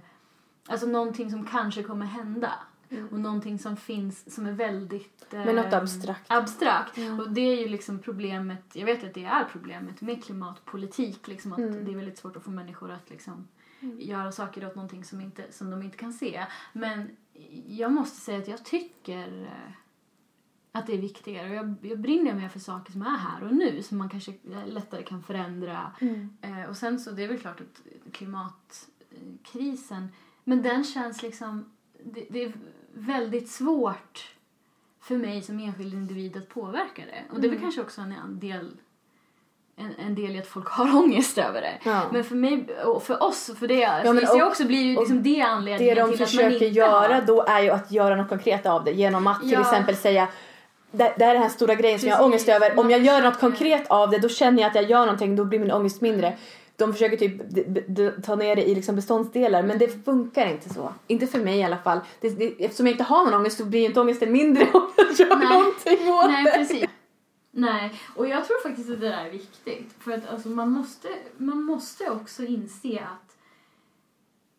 Alltså någonting som kanske kommer hända. Mm. Och någonting som finns som är väldigt... Eh, Men något abstrakt. Abstrakt. Ja. Och det är ju liksom problemet, jag vet att det är problemet med klimatpolitik. Liksom att Mm. det är väldigt svårt att få människor att liksom Mm. göra saker åt någonting som, inte, som de inte kan se. Men jag måste säga att jag tycker eh, att det är viktigare. Och jag, jag brinner mer för saker som är här och nu som man kanske lättare kan förändra. Mm. Eh, och sen så, det är väl klart att klimatkrisen, men den känns liksom, det, det är väldigt svårt för mig som enskild individ att påverka det. Och det är väl Mm. kanske också en del, en, en del i att folk har ångest över det. Ja. Men för mig och för oss, för det Ja, men det och- också blir ju liksom det Det anledningen de till att man försöker inte göra har... då är ju att göra något konkret av det genom att till Ja. exempel säga det, det är den här stora grejen som jag har ångest över. Om jag gör något konkret av det då känner jag att jag gör någonting, då blir min ångest mindre. De försöker typ ta ner det i liksom beståndsdelar men det funkar inte så. Inte för mig i alla fall. Det, det, eftersom jag inte har någon ångest så blir inte ångesten mindre om jag gör Nej. någonting åt Nej, precis. Nej, och jag tror faktiskt att det där är viktigt. För att alltså, man, måste, man måste också inse att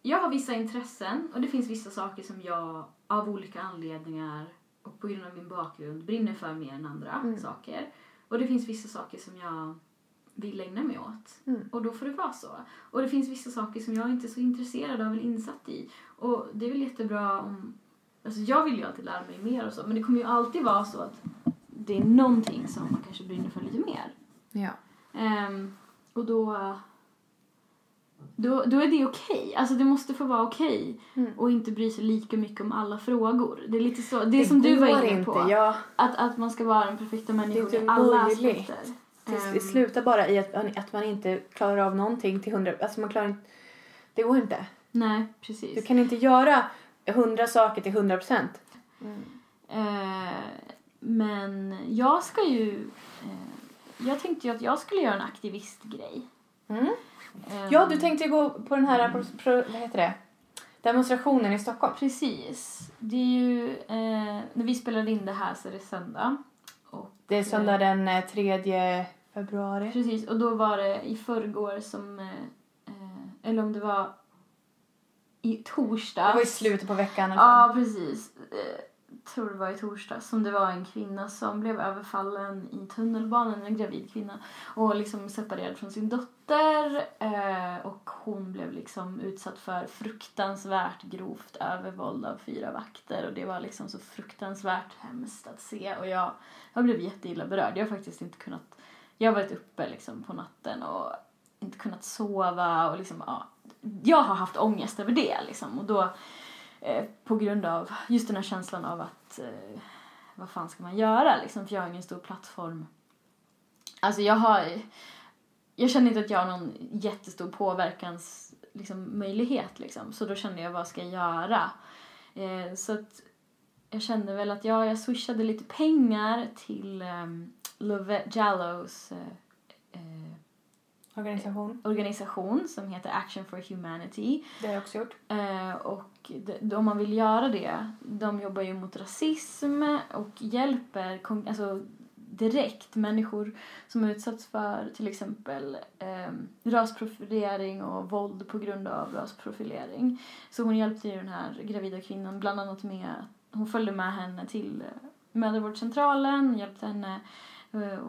jag har vissa intressen och det finns vissa saker som jag av olika anledningar och på grund av min bakgrund brinner för mer än andra Mm. saker. Och det finns vissa saker som jag vill ägna mig åt. Mm. Och då får det vara så. Och det finns vissa saker som jag inte är så intresserad av eller insatt i. Och det är väl jättebra om... Alltså jag vill ju alltid lära mig mer och så, men det kommer ju alltid vara så att det är någonting som man kanske brinner för lite mer. Ja. Ehm, och då, då, då är det okej. Alltså det måste få vara okej. Mm. Och inte bry sig lika mycket om alla frågor. Det är lite så, det, som du var inne inte. på. Ja, Att, att man ska vara den perfekta människan inte i alla möjligt. aspekter. det, det Ehm, slutar bara i att, man- att man inte klarar av någonting till hundra... Alltså man klarar inte... Det går inte. Nej, precis. Du kan inte göra hundra saker till hundra procent. Eh, men jag ska ju... Eh, jag tänkte ju att jag skulle göra en aktivistgrej. Mm. Ehm, Ja, du tänkte gå på den här vad heter det? demonstrationen i Stockholm. Precis. Det är ju... Eh, när vi spelade in det här så är det söndag. Och, Det är söndag den eh, 3 februari. Precis, och då var det i förrgår som... Eh, eh, eller om det var i torsdags. Det var i slutet på veckan. Ja, precis. Tror det var i torsdags som det var en kvinna som blev överfallen i tunnelbanan, en gravid kvinna, och liksom separerad från sin dotter eh, och hon blev liksom utsatt för fruktansvärt grovt övervåld av fyra vakter och det var liksom så fruktansvärt hemskt att se och jag, jag blev jätteilla berörd. Jag har faktiskt inte kunnat, jag har varit uppe liksom på natten och inte kunnat sova och liksom, ja, jag har haft ångest över det liksom och då eh, på grund av just den här känslan av att eh, vad fan ska man göra liksom för jag har ingen stor plattform. Alltså jag har jag känner inte att jag har någon jättestor påverkans liksom, möjlighet liksom så då kände jag vad ska jag göra? Eh, så att jag kände väl att ja, jag swishade lite pengar till um, Love Jallows eh, eh, Organisation. organisation som heter Action for Humanity. Det har jag också gjort. Eh, och om man vill göra det, de jobbar ju mot rasism och hjälper alltså, direkt människor som utsatts för till exempel eh, rasprofilering och våld på grund av rasprofilering. Så hon hjälpte ju den här gravida kvinnan bland annat med, hon följde med henne till eh, mödravårdscentralen, hjälpte henne eh,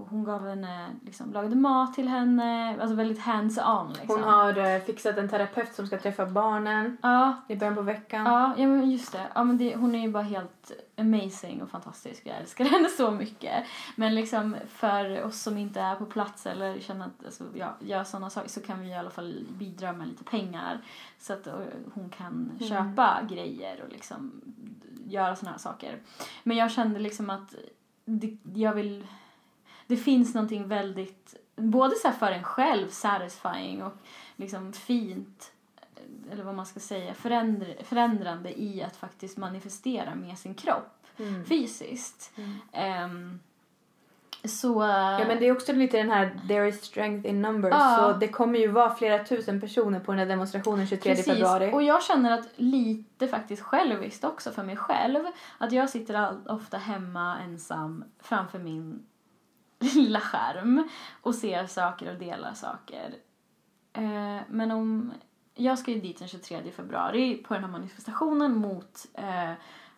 hon gav henne, liksom, lagade mat till henne, alltså väldigt hands-on liksom. Hon har eh, fixat en terapeut som ska träffa barnen Ja, i början på veckan. Ja, ja men just det. Ja, men det. Hon är ju bara helt amazing och fantastisk. Jag älskar henne så mycket. Men liksom för oss som inte är på plats eller känner att alltså, ja, gör sådana saker så kan vi i alla fall bidra med lite pengar så att eh, hon kan Mm. köpa grejer och liksom göra sådana här saker. Men jag kände liksom att det, jag vill... Det finns någonting väldigt, både så för en själv satisfying och liksom fint eller vad man ska säga, förändr- förändrande i att faktiskt manifestera med sin kropp Mm. fysiskt. Mm. Ehm, Så... Ja men det är också lite den här there is strength in numbers. Ja. Så det kommer ju vara flera tusen personer på den här demonstrationen 23 Precis. februari. Och jag känner att lite faktiskt själviskt också för mig själv. Att jag sitter all, ofta hemma ensam framför min lilla skärm och ser saker och delar saker. Eh, men om... Jag ska ju dit den 23 februari på den här manifestationen mot eh,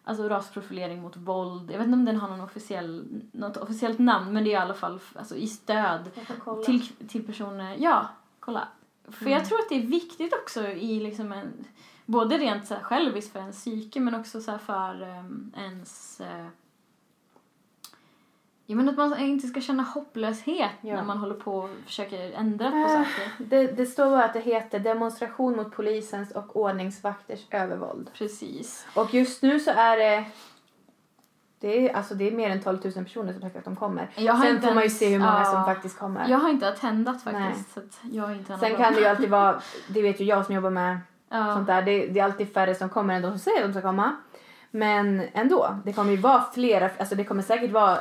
alltså rasprofilering mot våld. Jag vet inte om den har någon officiell, något officiellt namn men det är i alla fall alltså, i stöd till, till personer. Ja, kolla. För jag tror att det är viktigt också i liksom en, både rent så här själviskt för ens psyke men också så för um, ens uh, jag menar att man inte ska känna hopplöshet Ja. när man håller på och försöker ändra på Äh, saker. Det, det står bara att det heter demonstration mot polisens och ordningsvakters övervåld. Precis. Och just nu så är det det är, alltså det är mer än 12 000 personer som sagt att de kommer. Jag har Sen inte får man ju se hur många ja. som faktiskt kommer. Jag har inte attendat Nej. faktiskt så att jag inte Sen kan det ju alltid vara, det vet ju jag som jobbar med ja. sånt där, det, det är alltid färre som kommer än de som säger att de ska komma. Men ändå, det kommer ju vara flera, alltså det kommer säkert vara,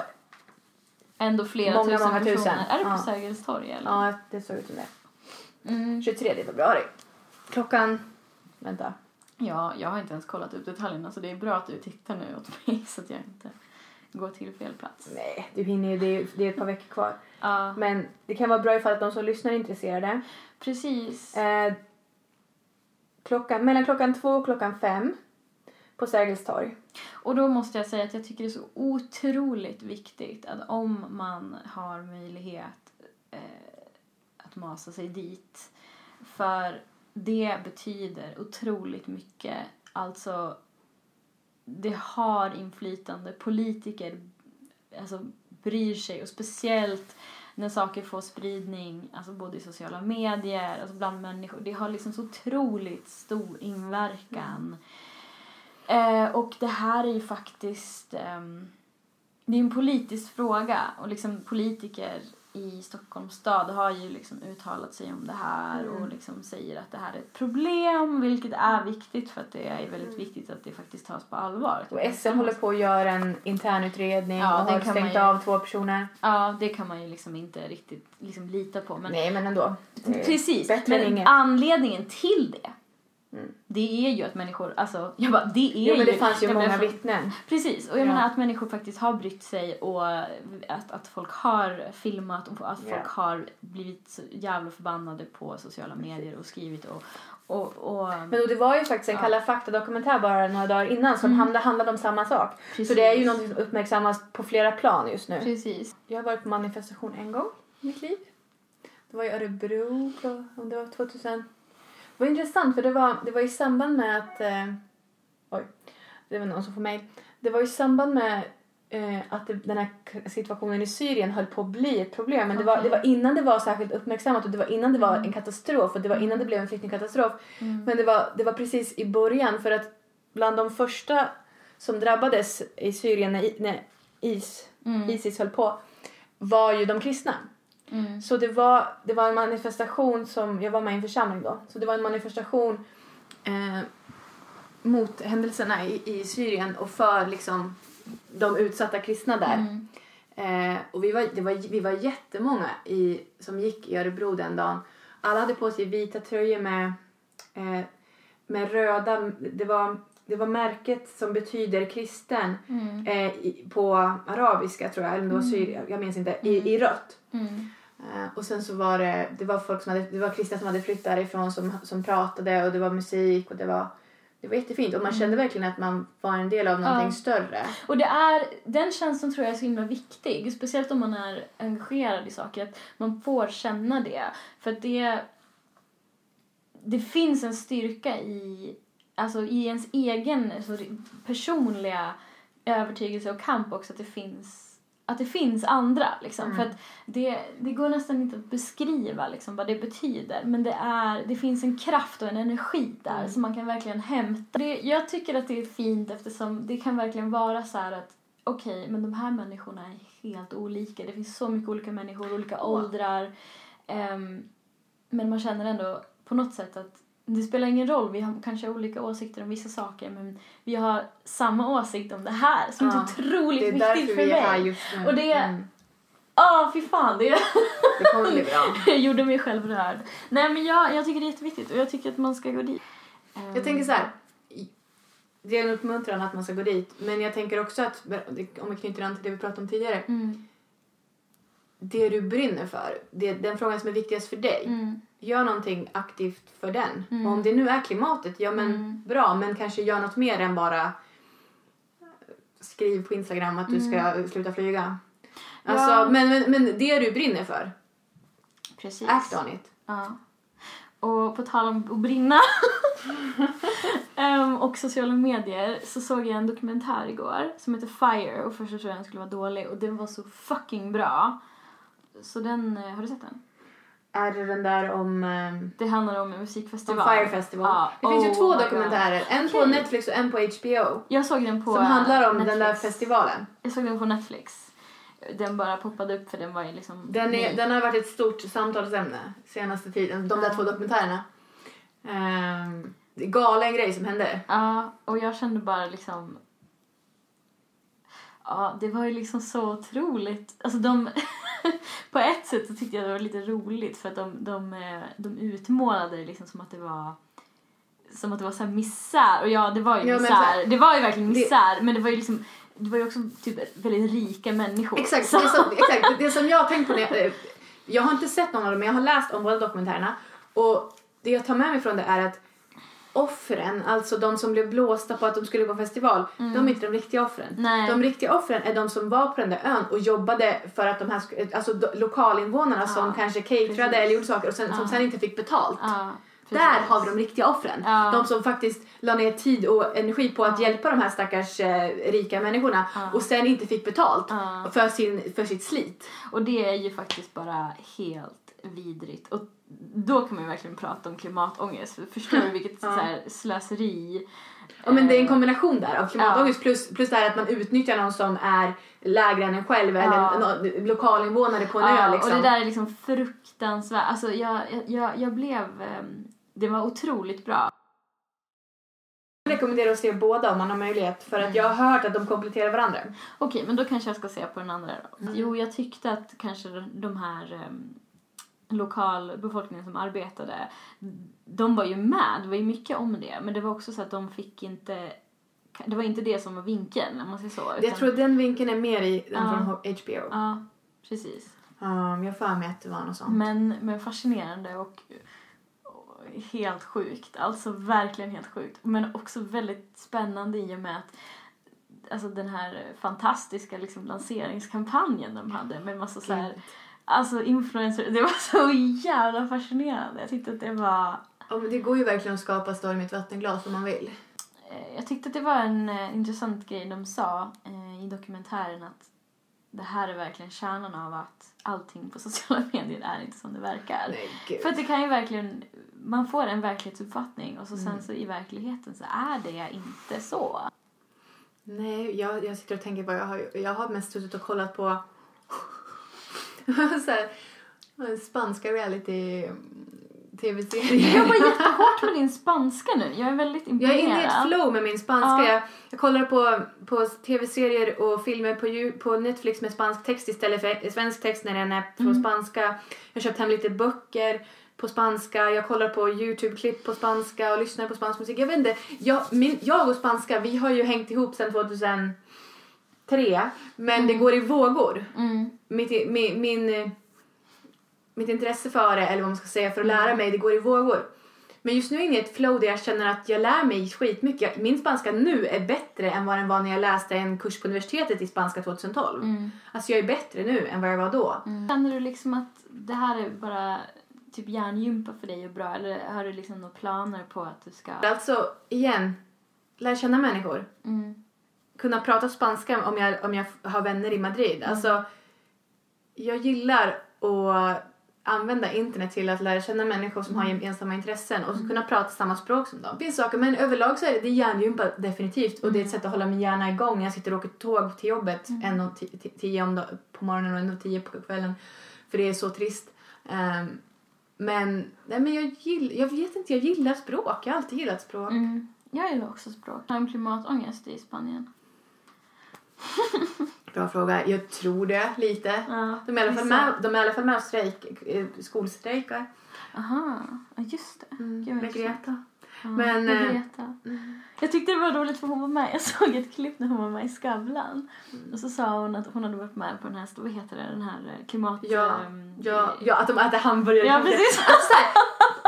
Ändå flera Många, tusen många personer. tusen. Är det på Ja. Sergels torg eller? ja det såg ut som det. Mm. 23 februari. Klockan, vänta. Ja, jag har inte ens kollat upp detaljerna så det är bra att du tittar nu åt mig så att jag inte går till fel plats. Nej, du hinner ju, det är, det är ett par veckor kvar. Ja, Men det kan vara bra ifall att de som lyssnar är intresserade. precis. Eh, klockan, mellan klockan två och klockan fem på Sergels torg. Och då måste jag säga att jag tycker det är så otroligt viktigt att om man har möjlighet eh, att masa sig dit. För det betyder otroligt mycket. Alltså, det har inflytande. Politiker alltså, bryr sig och speciellt när saker får spridning, alltså både i sociala medier, alltså bland människor. Det har liksom så otroligt stor inverkan. Mm. Eh, och det här är ju faktiskt, ehm, det är en politisk fråga och liksom politiker i Stockholms stad har ju liksom uttalat sig om det här Mm. och liksom säger att det här är ett problem, vilket är viktigt för att det är väldigt viktigt att det faktiskt tas på allvar. Och SM håller på att göra en internutredning Ja, och har kan stängt ju- av två personer. Ja, det kan man ju liksom inte riktigt liksom lita på. Men Nej, men ändå. Precis, men anledningen till det Mm. det är ju att människor, alltså jag bara, det är Jo, men det ju... fanns ju jag många menar, vittnen. Precis, och jag Ja. menar att människor faktiskt har brytt sig och att, att folk har filmat och att Ja. folk har blivit så jävla förbannade på sociala medier och skrivit och... och, och Men och det var ju faktiskt en Ja. Kalla fakta-dokumentär bara några dagar innan som Mm. handlade, handlade om samma sak. precis, Så det är ju något som uppmärksammas på flera plan just nu. Precis. Jag har varit på manifestation en gång i mitt liv. Det var i Örebro, om det var 2000. Det var intressant för det var, det var i samband med att... Eh, oj, det var någon som får mejl. Det var i samband med eh, att det, den här situationen i Syrien höll på att bli ett problem. Men det, var, det var innan det var särskilt uppmärksammat och det var innan det var Mm. en katastrof och det var innan det blev en flyktingkatastrof. Mm. Men det var, det var precis i början för att bland de första som drabbades i Syrien när, när IS, Mm. Isis höll på var ju de kristna. Mm. Så det var, det var en manifestation som, jag var med i en församling då, så det var en manifestation eh, mot händelserna i, i Syrien och för liksom de utsatta kristna där. Mm. Eh, och vi var, det var, vi var jättemånga i, som gick i Örebro den dagen. Alla hade på sig vita tröjor med, eh, med röda, det var, det var märket som betyder kristen Mm. eh, i, på arabiska tror jag, eller det var Mm. syria, jag minns inte, i, Mm. i rött. Mm. Eh, och sen så var det, det var folk som hade, det var kristna som hade flyttat därifrån som, som pratade och det var musik och det var, det var jättefint och man Mm. kände verkligen att man var en del av någonting Ja. större. Och det är, den känslan tror jag är så himla viktig, speciellt om man är engagerad i saker, att man får känna det. För att det, det finns en styrka i, alltså i ens egen alltså, personliga övertygelse och kamp också, att det finns att det finns andra liksom. Mm. För att det, det går nästan inte att beskriva liksom, vad det betyder. Men det, är, det finns en kraft och en energi där Mm. som man kan verkligen hämta. Det, jag tycker att det är fint eftersom det kan verkligen vara så här att okej, men de här människorna är helt olika. Det finns så mycket olika människor, olika åldrar. Ehm, men man känner ändå på något sätt att det spelar ingen roll, vi har kanske olika åsikter om vissa saker men vi har samma åsikt om det här som är Ja, så otroligt Det är viktigt därför för vi är här mig. just nu. Och det- Mm. Ah, fy fan. Det, Det kommer bli bra. jag gjorde mig själv rörd. Nej, men jag, jag tycker det är jätteviktigt och jag tycker att man ska gå dit. Jag tänker så här. Det är en uppmuntran att man ska gå dit. Men jag tänker också att, om vi knyter an till det vi pratade om tidigare. Mm. Det du brinner för, det, den frågan som är viktigast för dig. Mm. Gör någonting aktivt för den. Mm. Och om det nu är klimatet, ja men Mm. bra. Men kanske gör något mer än bara skriv på Instagram att du ska sluta flyga. Alltså, Mm. Ja. men, men, men det du brinner för, Precis. act on it. Ja. Och på tal om att brinna ehm, och sociala medier så såg jag en dokumentär igår som heter Fire och först trodde jag den skulle vara dålig och den var så fucking bra. Så den, eh, har du sett den? Är det den där om, um, Det handlar om en om musikfestival. Fire Festival? Ja. Det finns ju Oh två my God. dokumentärer. En på. Netflix och en på HBO. Jag såg den på som handlar om Netflix. den där festivalen. Jag såg den på Netflix. Den bara poppade upp för den var ju liksom Den, är, den har varit ett stort samtalsämne senaste tiden, de där två dokumentärerna. Um, galen grej som hände. Ja, och jag kände bara liksom... Ja, det var ju liksom så otroligt. Alltså de... på ett sätt så tyckte jag det var lite roligt för att de, de, eh, de utmålade det liksom som att det var som att det var så misär. Och ja, det var ju Ja, misär. det var ju verkligen det- misär. Men det var ju liksom det var ju också typ väldigt rika människor. Exakt, det som, exakt, det som jag har tänkt på när jag, jag har inte sett någon av dem men jag har läst om båda dokumentärerna och det jag tar med mig från det är att offren, alltså de som blev blåsta på att de skulle gå på festival, de är inte de riktiga offren. Mm. Nej. De riktiga offren är de som var på den där ön och jobbade för att de här, alltså lokalinvånarna som Ja, kanske caterade precis. eller gjorde saker och sen, som Ja. sen inte fick betalt. Ja, Där har vi de riktiga offren. Ja. De som faktiskt la ner tid och energi på att Ja. hjälpa de här stackars eh, rika människorna Ja. och sen inte fick betalt för, sin, för sitt slit. Och det är ju faktiskt bara helt vidrigt. Och då kan man ju verkligen prata om klimatångest. För Förstår du vilket Ja. så här, slöseri? Ja, men det är en Eh, kombination där av klimatångest plus, plus det här att man utnyttjar någon som är lägre än en själv Ja. eller någon lokalinvånare på en ja, ö liksom. Och det där är liksom fruktansvärt. Alltså jag, jag, jag, blev... ehm, det var otroligt bra. Jag rekommenderar att se båda om man har möjlighet för att jag har hört att de kompletterar varandra. Okej, men då kanske jag ska se på den andra då. Mm. Jo, jag tyckte att kanske de här um, lokalbefolkningen som arbetade, de var ju med. Det var ju mycket om det. Men det var också så att de fick inte... Det var inte det som var vinkeln, om man säger så. Jag utan- tror att den vinkeln är mer i den Ja. från HBO. Ja, precis. Um, jag för mig att det var något sånt. Men, men fascinerande och, och helt sjukt. Alltså verkligen helt sjukt. Men också väldigt spännande i och med att alltså den här fantastiska liksom, lanseringskampanjen de hade med massa så här, alltså influencers. Det var så jävla fascinerande. Jag tyckte att det var Ja, men det går ju verkligen att skapa storm i ett vattenglas om man vill. eh, jag tyckte att det var en eh, intressant grej de sa eh, i dokumentären att det här är verkligen kärnan av att allting på sociala medier är inte som det verkar. Nej. För att det kan ju verkligen, man får en verklighetsuppfattning och så sen Mm. så i verkligheten så är det inte så. Nej, jag, jag sitter och tänker på, jag har, jag har mest suttit och kollat på så här, spanska reality tv-serier. Jag jobbar jättehårt med din spanska nu, jag är väldigt Jag imponerad. är inne i ett flow med min spanska. Ja. Jag, jag kollar på, på tv-serier och filmer på, på Netflix med spansk text istället för svensk text när den är på Mm. spanska. Jag har köpt hem lite böcker på spanska. Jag kollar på Youtube-klipp på spanska och lyssnar på spansk musik. Jag vet inte. Jag, min, jag och spanska, vi har ju hängt ihop sedan 2003. Men det går i vågor. Mm. Mitt, min, min, eh, mitt intresse för det, eller vad man ska säga, för att lära mig, det går i vågor. Men just nu är jag inne i ett flow där jag känner att jag lär mig skitmycket. Min spanska nu är bättre än vad den var när jag läste en kurs på universitetet i spanska 2012. Mm. Alltså jag är bättre nu än vad jag var då. Känner du liksom att det här är bara typ hjärngympa för dig och bra eller har du liksom några planer på att du ska... Alltså, igen, lär känna människor. Mm. Kunna prata spanska om jag, om jag har vänner i Madrid. Alltså, jag gillar att använda internet till att lära känna människor som har gemensamma intressen och så kunna prata samma språk som dem. Det finns saker, men överlag så är det, det är hjärngympa definitivt och det är ett sätt att hålla min hjärna igång när jag sitter och åker tåg till jobbet en och ti- ti- tio om dag- på morgonen och en och tio på kvällen för det är så trist. Ehm, men, nej men jag gillar, jag vet inte, jag gillar språk. Jag har alltid gillat språk. Mm. Jag gillar också språk. Jag har en klimatångest i Spanien. Bra fråga. Jag tror det lite. Ja, De är i alla fall med, de är i alla fall med och strejk, eh, skolstrejkar. Aha, just det. Mm, Gud, med. Greta. Ja, Men, med eh, Greta. Jag tyckte det var roligt för hon var med. Jag såg ett klipp när hon var med i Skavlan. Mm. Och så sa hon att hon hade varit med på den här, vad heter det, den här eh, klimat... Ja, ehm, Ja, ja, att de äter hamburgare. Ja, precis. Alltså,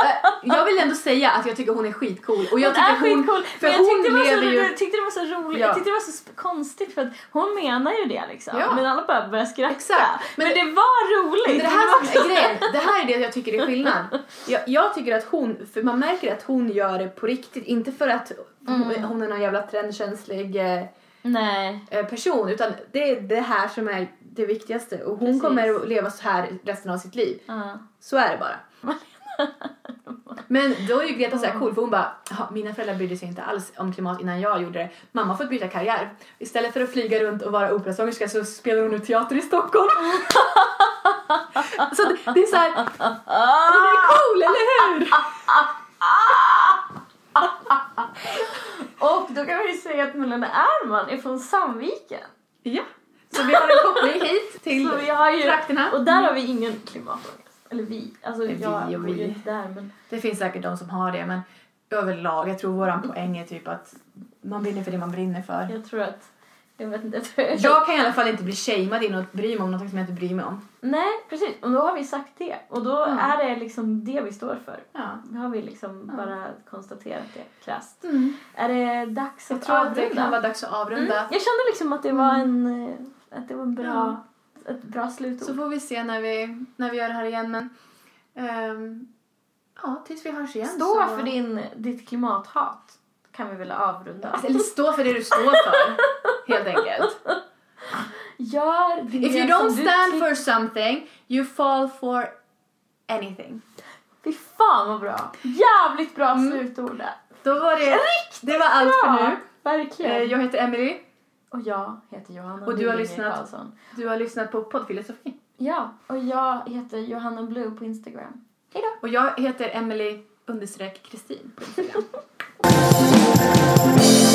eh, jag vill ändå säga att jag tycker hon är skitcool. Och jag Hon tycker är skitcool. För Men jag hon tyckte det, var så, lever ju... jag tyckte det var så roligt. Ja. Jag tyckte det var så konstigt för att hon menar ju det liksom. Ja. Men alla bara började skratta. Exakt. Men, Men- det var roligt. Det var här också- är grejen, det här är det jag tycker är skillnad. Jag, jag tycker att hon, för man märker att hon gör det på riktigt, inte för att hon, Mm. hon är någon jävla trendkänslig eh, Nej. eh, person utan det är det här som är det viktigaste och hon Precis. kommer att leva så här resten av sitt liv. Ja. Så är det bara. Men då är ju Greta så här cool för hon bara, "Jaha, mina föräldrar brydde sig inte alls om klimat innan jag gjorde det. Mamma har fått byta karriär. Istället för att flyga runt och vara operasångerska så spelar hon nu teater i Stockholm. så det, det är så här, hon är cool, eller hur? Och då kan vi säga att Melina Ernman är från Sandviken. Ja. Så vi har en koppling hit till ju, trakterna. och där har vi ingen klimatångest. Eller vi. Alltså Vi jag och vi. inte där men. Det finns säkert de som har det men överlag, jag tror våran poäng är typ att man brinner för det man brinner för. Jag tror att, jag vet inte, jag tror Jag kan i alla fall inte bli shamead in och bry mig om något som jag inte bryr mig om. Nej precis, och då har vi sagt det. Och då Mm. är det liksom det vi står för. Ja. Då har vi liksom Ja. bara konstaterat det krasst. Mm. Är det dags Jag att tror att avrunda? det kan vara dags att avrunda. Mm. Jag kände liksom att det var en, eh, att det var en bra, ett bra slutord. Så får vi se när vi, när vi gör det här igen. Men ehm, ja, tills vi hörs igen. Stå så... för din, ditt klimathat kan vi väl avrunda. Eller stå för det du står för, helt enkelt. Gör det If you don't stand for something, you fall for anything. Fy fan vad bra! Jävligt bra Mm. slutord där. Då var det, det var allt för Bra! nu. Verkligen. Eh, Jag heter Emily. Och jag heter Johanna Och du har lyssnat- Karlsson. Du har lyssnat på poddfilosofi. Ja, och jag heter Johanna Blue på Instagram. Hejdå! Och jag heter Emily understreck Kristin på Instagram.